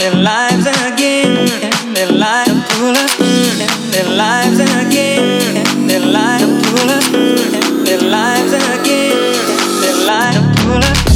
their lives again, their lives full their lives again. I'm pulling.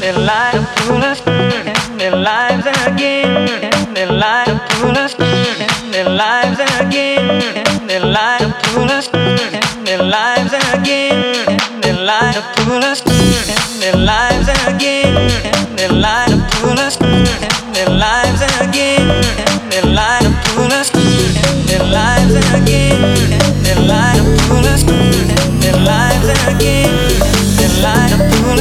their lives full of their lives again, their lives their lives again, their lives full of their lives again, their lives full of their lives again, their lives full of their lives again, their lives full of their lives again, their lives full of their lives again light. Up, pull